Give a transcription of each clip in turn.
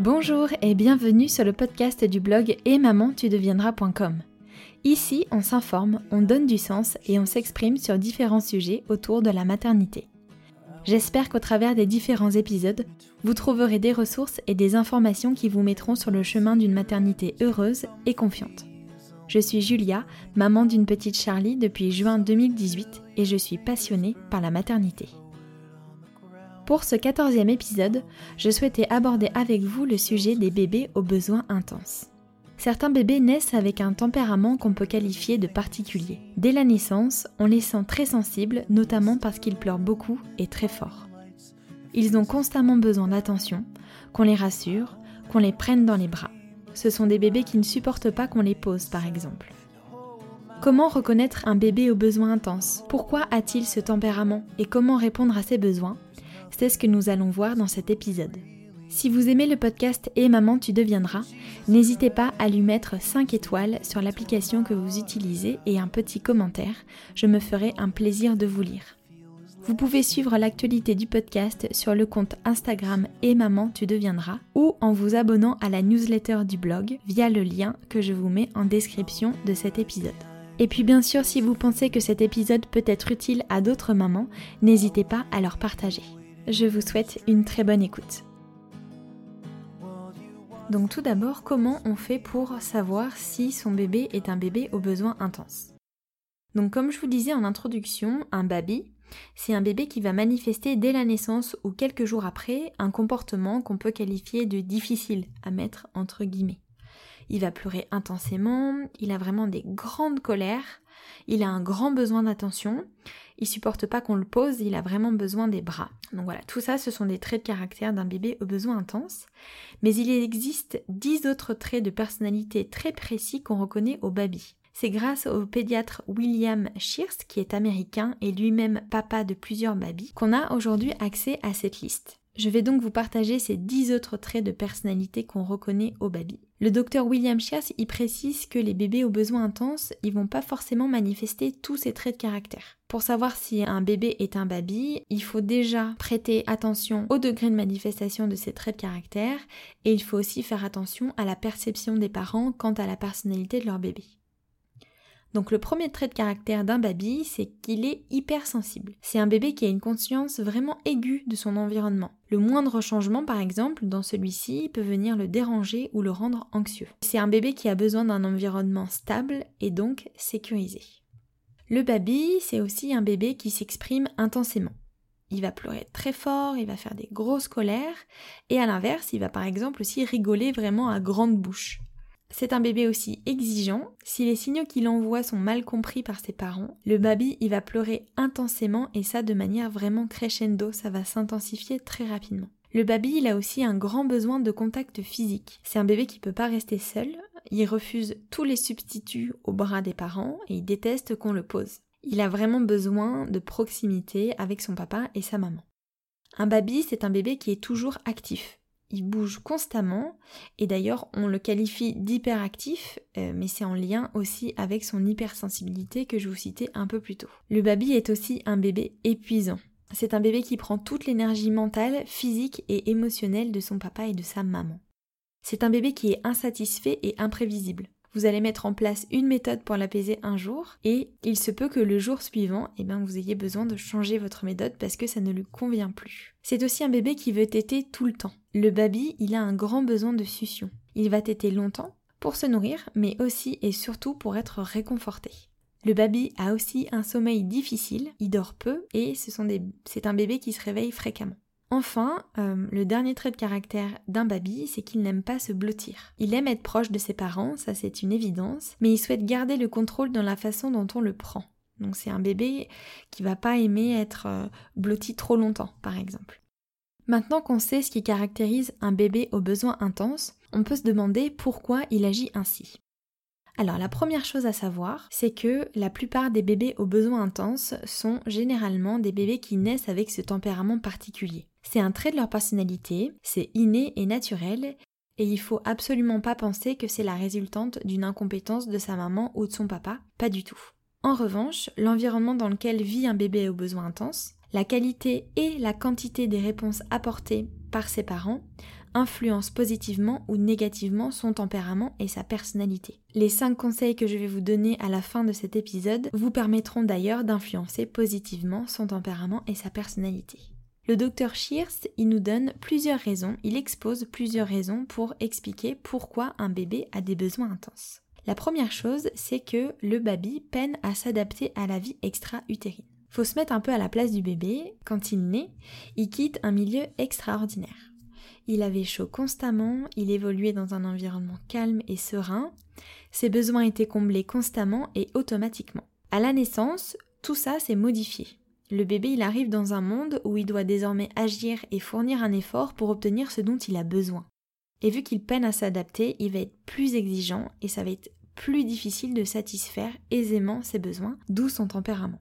Bonjour et bienvenue sur le podcast du blog et maman tu deviendras.com. Ici, on s'informe, on donne du sens et on s'exprime sur différents sujets autour de la maternité. J'espère qu'au travers des différents épisodes, vous trouverez des ressources et des informations qui vous mettront sur le chemin d'une maternité heureuse et confiante. Je suis Julia, maman d'une petite Charlie depuis juin 2018 et je suis passionnée par la maternité. Pour ce quatorzième épisode, je souhaitais aborder avec vous le sujet des bébés aux besoins intenses. Certains bébés naissent avec un tempérament qu'on peut qualifier de particulier. Dès la naissance, on les sent très sensibles, notamment parce qu'ils pleurent beaucoup et très fort. Ils ont constamment besoin d'attention, qu'on les rassure, qu'on les prenne dans les bras. Ce sont des bébés qui ne supportent pas qu'on les pose, par exemple. Comment reconnaître un bébé aux besoins intenses? Pourquoi a-t-il ce tempérament? Et comment répondre à ses besoins? C'est ce que nous allons voir dans cet épisode. Si vous aimez le podcast Et Maman tu deviendras, n'hésitez pas à lui mettre 5 étoiles sur l'application que vous utilisez et un petit commentaire, je me ferai un plaisir de vous lire. Vous pouvez suivre l'actualité du podcast sur le compte Instagram et Maman tu deviendras ou en vous abonnant à la newsletter du blog via le lien que je vous mets en description de cet épisode. Et puis bien sûr, si vous pensez que cet épisode peut être utile à d'autres mamans, n'hésitez pas à leur partager. Je vous souhaite une très bonne écoute. Donc tout d'abord, comment on fait pour savoir si son bébé est un bébé aux besoins intenses Donc comme je vous disais en introduction, un baby, c'est un bébé qui va manifester dès la naissance ou quelques jours après un comportement qu'on peut qualifier de difficile à mettre entre guillemets. Il va pleurer intensément, il a vraiment des grandes colères, il a un grand besoin d'attention, il supporte pas qu'on le pose, il a vraiment besoin des bras. Donc voilà, tout ça ce sont des traits de caractère d'un bébé aux besoins intenses, mais il existe dix autres traits de personnalité très précis qu'on reconnaît au baby. C'est grâce au pédiatre William Shears, qui est américain et lui-même papa de plusieurs babies, qu'on a aujourd'hui accès à cette liste. Je vais donc vous partager ces 10 autres traits de personnalité qu'on reconnaît au baby. Le docteur William Shears y précise que les bébés aux besoins intenses, ils vont pas forcément manifester tous ces traits de caractère. Pour savoir si un bébé est un baby, il faut déjà prêter attention au degré de manifestation de ces traits de caractère et il faut aussi faire attention à la perception des parents quant à la personnalité de leur bébé. Donc le premier trait de caractère d'un baby, c'est qu'il est hypersensible. C'est un bébé qui a une conscience vraiment aiguë de son environnement. Le moindre changement, par exemple, dans celui-ci peut venir le déranger ou le rendre anxieux. C'est un bébé qui a besoin d'un environnement stable et donc sécurisé. Le baby, c'est aussi un bébé qui s'exprime intensément. Il va pleurer très fort, il va faire des grosses colères, et à l'inverse, il va par exemple aussi rigoler vraiment à grande bouche. C'est un bébé aussi exigeant. Si les signaux qu'il envoie sont mal compris par ses parents, le baby il va pleurer intensément et ça de manière vraiment crescendo, ça va s'intensifier très rapidement. Le baby il a aussi un grand besoin de contact physique. C'est un bébé qui peut pas rester seul, il refuse tous les substituts au bras des parents et il déteste qu'on le pose. Il a vraiment besoin de proximité avec son papa et sa maman. Un baby, c'est un bébé qui est toujours actif il bouge constamment et d'ailleurs on le qualifie d'hyperactif euh, mais c'est en lien aussi avec son hypersensibilité que je vous citais un peu plus tôt. Le baby est aussi un bébé épuisant. C'est un bébé qui prend toute l'énergie mentale, physique et émotionnelle de son papa et de sa maman. C'est un bébé qui est insatisfait et imprévisible. Vous allez mettre en place une méthode pour l'apaiser un jour et il se peut que le jour suivant, eh bien, vous ayez besoin de changer votre méthode parce que ça ne lui convient plus. C'est aussi un bébé qui veut téter tout le temps. Le baby, il a un grand besoin de succion. Il va téter longtemps pour se nourrir, mais aussi et surtout pour être réconforté. Le baby a aussi un sommeil difficile, il dort peu et c'est un bébé qui se réveille fréquemment. Enfin, euh, le dernier trait de caractère d'un baby, c'est qu'il n'aime pas se blottir. Il aime être proche de ses parents, ça c'est une évidence, mais il souhaite garder le contrôle dans la façon dont on le prend. Donc c'est un bébé qui va pas aimer être euh, blotti trop longtemps, par exemple. Maintenant qu'on sait ce qui caractérise un bébé aux besoins intenses, on peut se demander pourquoi il agit ainsi. Alors la première chose à savoir, c'est que la plupart des bébés aux besoins intenses sont généralement des bébés qui naissent avec ce tempérament particulier. C'est un trait de leur personnalité, c'est inné et naturel, et il faut absolument pas penser que c'est la résultante d'une incompétence de sa maman ou de son papa, pas du tout. En revanche, l'environnement dans lequel vit un bébé aux besoins intenses, la qualité et la quantité des réponses apportées par ses parents, influence positivement ou négativement son tempérament et sa personnalité. Les 5 conseils que je vais vous donner à la fin de cet épisode vous permettront d'ailleurs d'influencer positivement son tempérament et sa personnalité. Le docteur Shears, il nous donne plusieurs raisons, il expose plusieurs raisons pour expliquer pourquoi un bébé a des besoins intenses. La première chose, c'est que le baby peine à s'adapter à la vie extra-utérine. Faut se mettre un peu à la place du bébé. Quand il naît, il quitte un milieu extraordinaire. Il avait chaud constamment, il évoluait dans un environnement calme et serein. Ses besoins étaient comblés constamment et automatiquement. À la naissance, tout ça s'est modifié. Le bébé, il arrive dans un monde où il doit désormais agir et fournir un effort pour obtenir ce dont il a besoin. Et vu qu'il peine à s'adapter, il va être plus exigeant et ça va être plus difficile de satisfaire aisément ses besoins, d'où son tempérament.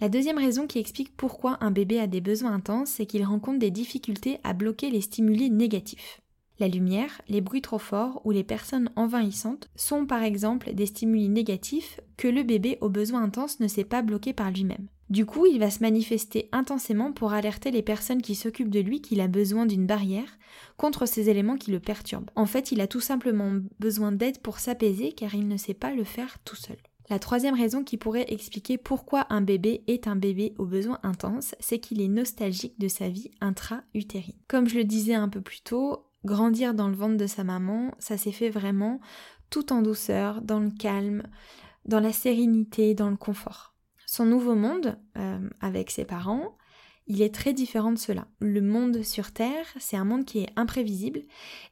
La deuxième raison qui explique pourquoi un bébé a des besoins intenses, c'est qu'il rencontre des difficultés à bloquer les stimuli négatifs. La lumière, les bruits trop forts ou les personnes envahissantes sont par exemple des stimuli négatifs que le bébé aux besoins intenses ne sait pas bloquer par lui-même. Du coup, il va se manifester intensément pour alerter les personnes qui s'occupent de lui qu'il a besoin d'une barrière contre ces éléments qui le perturbent. En fait, il a tout simplement besoin d'aide pour s'apaiser car il ne sait pas le faire tout seul. La troisième raison qui pourrait expliquer pourquoi un bébé est un bébé aux besoins intenses, c'est qu'il est nostalgique de sa vie intra-utérine. Comme je le disais un peu plus tôt, grandir dans le ventre de sa maman, ça s'est fait vraiment tout en douceur, dans le calme, dans la sérénité, dans le confort. Son nouveau monde, euh, avec ses parents, il est très différent de cela. Le monde sur Terre, c'est un monde qui est imprévisible,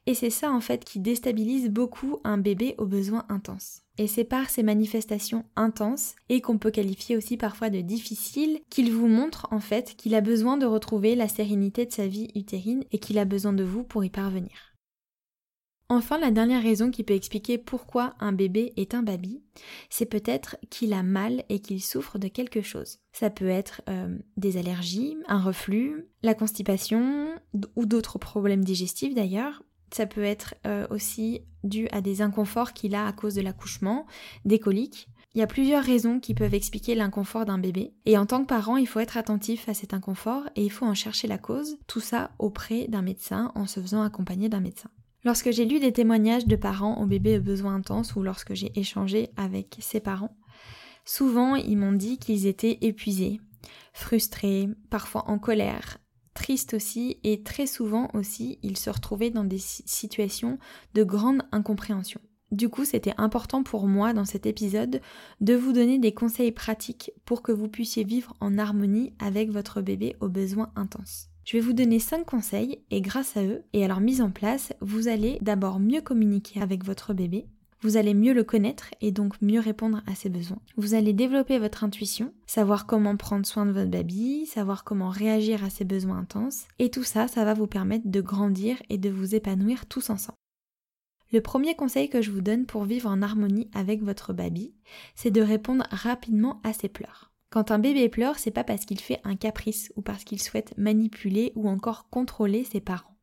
et c'est ça en fait qui déstabilise beaucoup un bébé aux besoins intenses. Et c'est par ces manifestations intenses, et qu'on peut qualifier aussi parfois de difficiles, qu'il vous montre en fait qu'il a besoin de retrouver la sérénité de sa vie utérine et qu'il a besoin de vous pour y parvenir. Enfin, la dernière raison qui peut expliquer pourquoi un bébé est un baby, c'est peut-être qu'il a mal et qu'il souffre de quelque chose. Ça peut être euh, des allergies, un reflux, la constipation ou d'autres problèmes digestifs d'ailleurs. Ça peut être euh, aussi dû à des inconforts qu'il a à cause de l'accouchement, des coliques. Il y a plusieurs raisons qui peuvent expliquer l'inconfort d'un bébé. Et en tant que parent, il faut être attentif à cet inconfort et il faut en chercher la cause. Tout ça auprès d'un médecin en se faisant accompagner d'un médecin. Lorsque j'ai lu des témoignages de parents aux bébés aux besoins intenses ou lorsque j'ai échangé avec ces parents, souvent ils m'ont dit qu'ils étaient épuisés, frustrés, parfois en colère, tristes aussi et très souvent aussi ils se retrouvaient dans des situations de grande incompréhension. Du coup, c'était important pour moi dans cet épisode de vous donner des conseils pratiques pour que vous puissiez vivre en harmonie avec votre bébé aux besoins intenses. Je vais vous donner 5 conseils et grâce à eux et à leur mise en place, vous allez d'abord mieux communiquer avec votre bébé, vous allez mieux le connaître et donc mieux répondre à ses besoins. Vous allez développer votre intuition, savoir comment prendre soin de votre baby, savoir comment réagir à ses besoins intenses et tout ça, ça va vous permettre de grandir et de vous épanouir tous ensemble. Le premier conseil que je vous donne pour vivre en harmonie avec votre baby, c'est de répondre rapidement à ses pleurs. Quand un bébé pleure, c'est pas parce qu'il fait un caprice ou parce qu'il souhaite manipuler ou encore contrôler ses parents.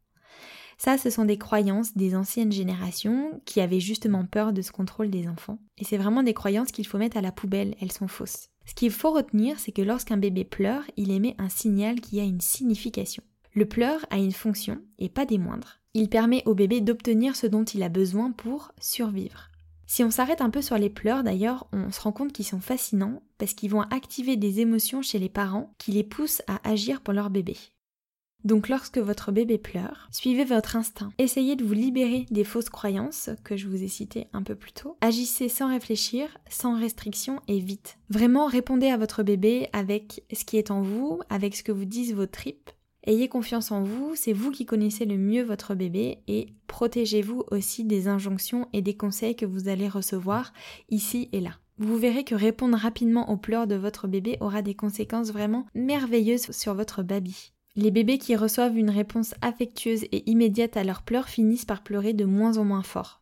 Ça, ce sont des croyances des anciennes générations qui avaient justement peur de ce contrôle des enfants. Et c'est vraiment des croyances qu'il faut mettre à la poubelle, elles sont fausses. Ce qu'il faut retenir, c'est que lorsqu'un bébé pleure, il émet un signal qui a une signification. Le pleur a une fonction, et pas des moindres. Il permet au bébé d'obtenir ce dont il a besoin pour survivre. Si on s'arrête un peu sur les pleurs d'ailleurs, on se rend compte qu'ils sont fascinants parce qu'ils vont activer des émotions chez les parents qui les poussent à agir pour leur bébé. Donc lorsque votre bébé pleure, suivez votre instinct. Essayez de vous libérer des fausses croyances que je vous ai citées un peu plus tôt. Agissez sans réfléchir, sans restriction et vite. Vraiment répondez à votre bébé avec ce qui est en vous, avec ce que vous disent vos tripes Ayez confiance en vous, c'est vous qui connaissez le mieux votre bébé et protégez-vous aussi des injonctions et des conseils que vous allez recevoir ici et là. Vous verrez que répondre rapidement aux pleurs de votre bébé aura des conséquences vraiment merveilleuses sur votre baby. Les bébés qui reçoivent une réponse affectueuse et immédiate à leurs pleurs finissent par pleurer de moins en moins fort.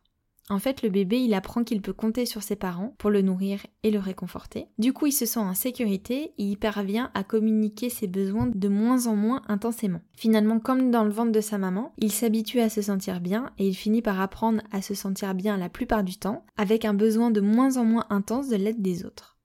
En fait, le bébé, il apprend qu'il peut compter sur ses parents pour le nourrir et le réconforter. Du coup, il se sent en sécurité et il parvient à communiquer ses besoins de moins en moins intensément. Finalement, comme dans le ventre de sa maman, il s'habitue à se sentir bien et il finit par apprendre à se sentir bien la plupart du temps, avec un besoin de moins en moins intense de l'aide des autres.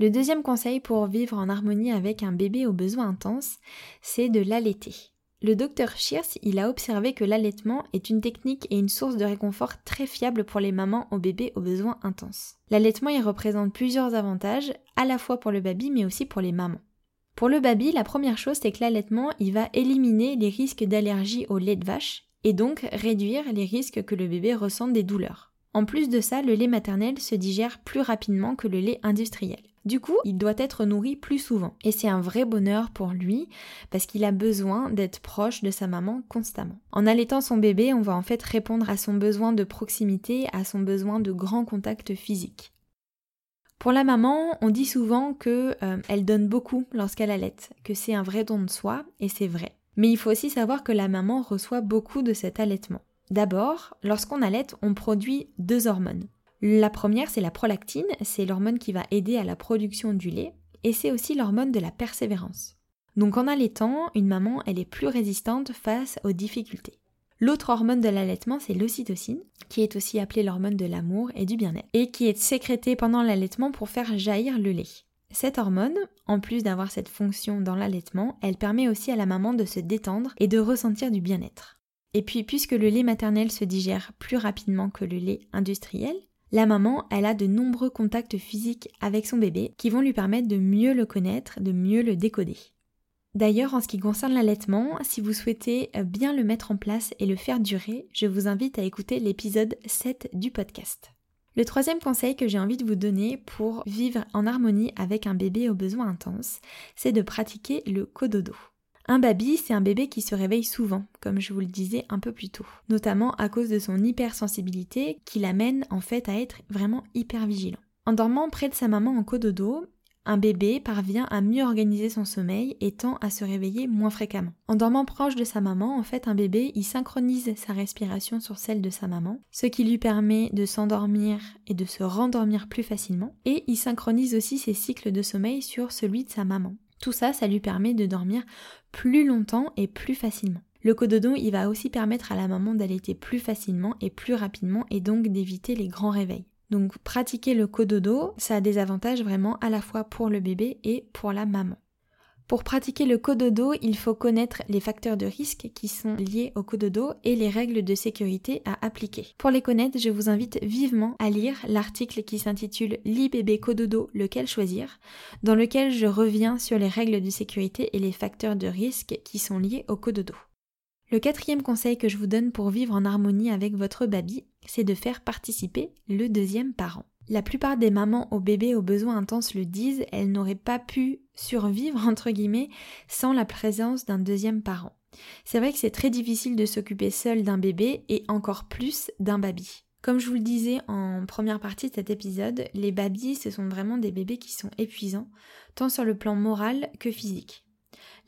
Le deuxième conseil pour vivre en harmonie avec un bébé aux besoins intenses, c'est de l'allaiter. Le docteur Shears, il a observé que l'allaitement est une technique et une source de réconfort très fiable pour les mamans aux bébés aux besoins intenses. L'allaitement, il représente plusieurs avantages, à la fois pour le baby mais aussi pour les mamans. Pour le baby, la première chose, c'est que l'allaitement, il va éliminer les risques d'allergie au lait de vache et donc réduire les risques que le bébé ressente des douleurs. En plus de ça, le lait maternel se digère plus rapidement que le lait industriel. Du coup, il doit être nourri plus souvent. Et c'est un vrai bonheur pour lui parce qu'il a besoin d'être proche de sa maman constamment. En allaitant son bébé, on va en fait répondre à son besoin de proximité, à son besoin de grand contact physique. Pour la maman, on dit souvent que euh, elle donne beaucoup lorsqu'elle allaite, que c'est un vrai don de soi, et c'est vrai. Mais il faut aussi savoir que la maman reçoit beaucoup de cet allaitement. D'abord, lorsqu'on allaite, on produit deux hormones. La première, c'est la prolactine, c'est l'hormone qui va aider à la production du lait, et c'est aussi l'hormone de la persévérance. Donc en allaitant, une maman, elle est plus résistante face aux difficultés. L'autre hormone de l'allaitement, c'est l'ocytocine, qui est aussi appelée l'hormone de l'amour et du bien-être, et qui est sécrétée pendant l'allaitement pour faire jaillir le lait. Cette hormone, en plus d'avoir cette fonction dans l'allaitement, elle permet aussi à la maman de se détendre et de ressentir du bien-être. Et puis, puisque le lait maternel se digère plus rapidement que le lait industriel, la maman, elle a de nombreux contacts physiques avec son bébé qui vont lui permettre de mieux le connaître, de mieux le décoder. D'ailleurs, en ce qui concerne l'allaitement, si vous souhaitez euh, bien le mettre en place et le faire durer, je vous invite à écouter l'épisode 7 du podcast. Le troisième conseil que j'ai envie de vous donner pour vivre en harmonie avec un bébé aux besoins intenses, c'est de pratiquer le cododo. Un baby, c'est un bébé qui se réveille souvent, comme je vous le disais un peu plus tôt, notamment à cause de son hypersensibilité qui l'amène en fait à être vraiment hyper vigilant. En dormant près de sa maman en cododo, un bébé parvient à mieux organiser son sommeil et tend à se réveiller moins fréquemment. En dormant proche de sa maman, en fait, un bébé, il synchronise sa respiration sur celle de sa maman, ce qui lui permet de s'endormir et de se rendormir plus facilement, et il synchronise aussi ses cycles de sommeil sur celui de sa maman. Tout ça, ça lui permet de dormir plus longtemps et plus facilement. Le cododo, il va aussi permettre à la maman d'allaiter plus facilement et plus rapidement et donc d'éviter les grands réveils. Donc pratiquer le cododo, ça a des avantages vraiment à la fois pour le bébé et pour la maman. Pour pratiquer le cododo, il faut connaître les facteurs de risque qui sont liés au cododo et les règles de sécurité à appliquer. Pour les connaître, je vous invite vivement à lire l'article qui s'intitule L'IBB cododo, lequel choisir, dans lequel je reviens sur les règles de sécurité et les facteurs de risque qui sont liés au cododo. Le quatrième conseil que je vous donne pour vivre en harmonie avec votre baby, c'est de faire participer le deuxième parent. La plupart des mamans aux bébés aux besoins intenses le disent, elles n'auraient pas pu survivre, entre guillemets, sans la présence d'un deuxième parent. C'est vrai que c'est très difficile de s'occuper seul d'un bébé et encore plus d'un baby. Comme je vous le disais en première partie de cet épisode, les babies, ce sont vraiment des bébés qui sont épuisants, tant sur le plan moral que physique.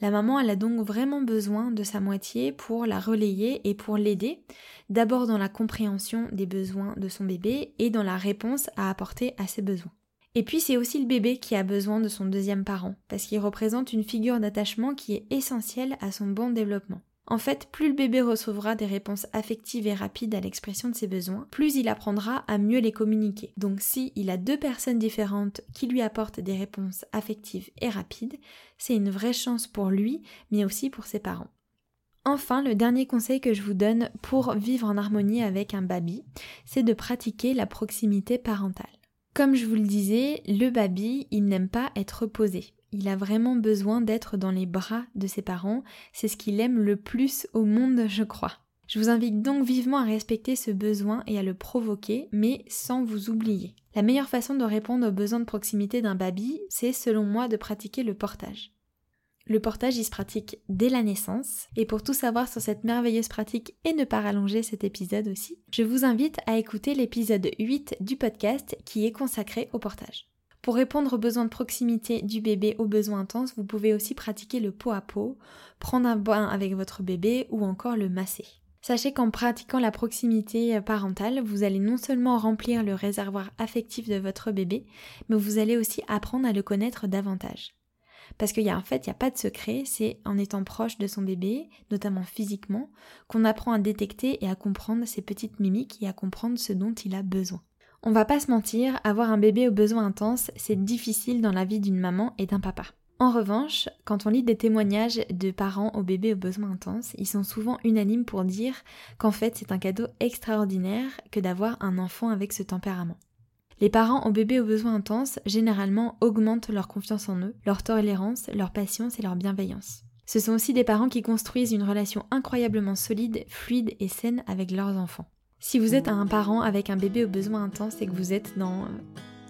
La maman, elle a donc vraiment besoin de sa moitié pour la relayer et pour l'aider, d'abord dans la compréhension des besoins de son bébé et dans la réponse à apporter à ses besoins. Et puis c'est aussi le bébé qui a besoin de son deuxième parent, parce qu'il représente une figure d'attachement qui est essentielle à son bon développement. En fait, plus le bébé recevra des réponses affectives et rapides à l'expression de ses besoins, plus il apprendra à mieux les communiquer. Donc si il a deux personnes différentes qui lui apportent des réponses affectives et rapides, c'est une vraie chance pour lui, mais aussi pour ses parents. Enfin, le dernier conseil que je vous donne pour vivre en harmonie avec un baby, c'est de pratiquer la proximité parentale. Comme je vous le disais, le baby, il n'aime pas être posé. Il a vraiment besoin d'être dans les bras de ses parents, c'est ce qu'il aime le plus au monde, je crois. Je vous invite donc vivement à respecter ce besoin et à le provoquer, mais sans vous oublier. La meilleure façon de répondre aux besoins de proximité d'un baby, c'est selon moi de pratiquer le portage. Le portage, il se pratique dès la naissance. Et pour tout savoir sur cette merveilleuse pratique et ne pas rallonger cet épisode aussi, je vous invite à écouter l'épisode 8 du podcast qui est consacré au portage. Pour répondre aux besoins de proximité du bébé aux besoins intenses, vous pouvez aussi pratiquer le pot à pot, prendre un bain avec votre bébé ou encore le masser. Sachez qu'en pratiquant la proximité parentale, vous allez non seulement remplir le réservoir affectif de votre bébé, mais vous allez aussi apprendre à le connaître davantage. Parce qu'il y a en fait, il n'y a pas de secret, c'est en étant proche de son bébé, notamment physiquement, qu'on apprend à détecter et à comprendre ses petites mimiques et à comprendre ce dont il a besoin. On va pas se mentir, avoir un bébé aux besoins intenses, c'est difficile dans la vie d'une maman et d'un papa. En revanche, quand on lit des témoignages de parents aux bébés aux besoins intenses, ils sont souvent unanimes pour dire qu'en fait c'est un cadeau extraordinaire que d'avoir un enfant avec ce tempérament. Les parents aux bébés aux besoins intenses généralement augmentent leur confiance en eux, leur tolérance, leur patience et leur bienveillance. Ce sont aussi des parents qui construisent une relation incroyablement solide, fluide et saine avec leurs enfants. Si vous êtes un parent avec un bébé aux besoins intenses et que vous êtes dans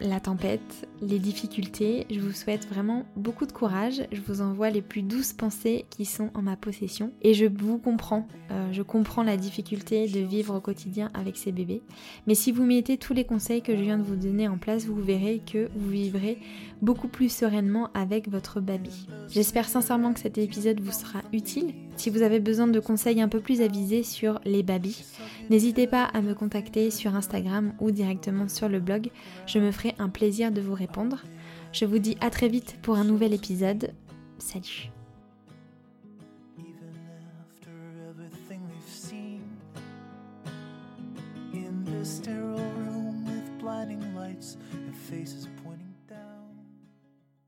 la tempête, les difficultés. Je vous souhaite vraiment beaucoup de courage. Je vous envoie les plus douces pensées qui sont en ma possession. Et je vous comprends. Euh, je comprends la difficulté de vivre au quotidien avec ces bébés. Mais si vous mettez tous les conseils que je viens de vous donner en place, vous verrez que vous vivrez beaucoup plus sereinement avec votre baby. J'espère sincèrement que cet épisode vous sera utile. Si vous avez besoin de conseils un peu plus avisés sur les babies, n'hésitez pas à me contacter sur Instagram ou directement sur le blog. Je me ferai un plaisir de vous répondre. Je vous dis à très vite pour un nouvel épisode. Salut